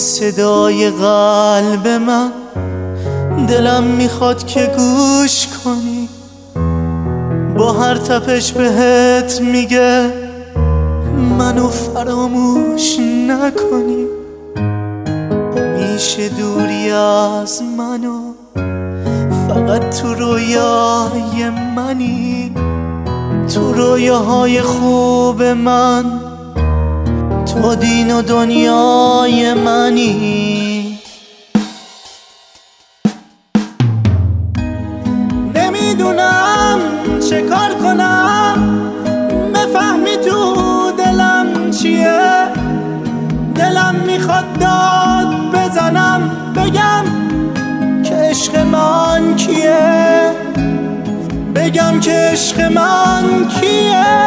صدای قلب من دلم می‌خواد که گوش کنی. با هر تپش بهت میگه منو فراموش نکنی. همیشه دوری از منو فقط تو رویای منی. تو رویاهای خوب من تو دین و دنیای منی. نمی‌دونم چه کار کنم. بفهمی تو دلم چیه. دلم می‌خواد داد بزنم. بگم که عشق من کیه. بگم که عشق من کیه.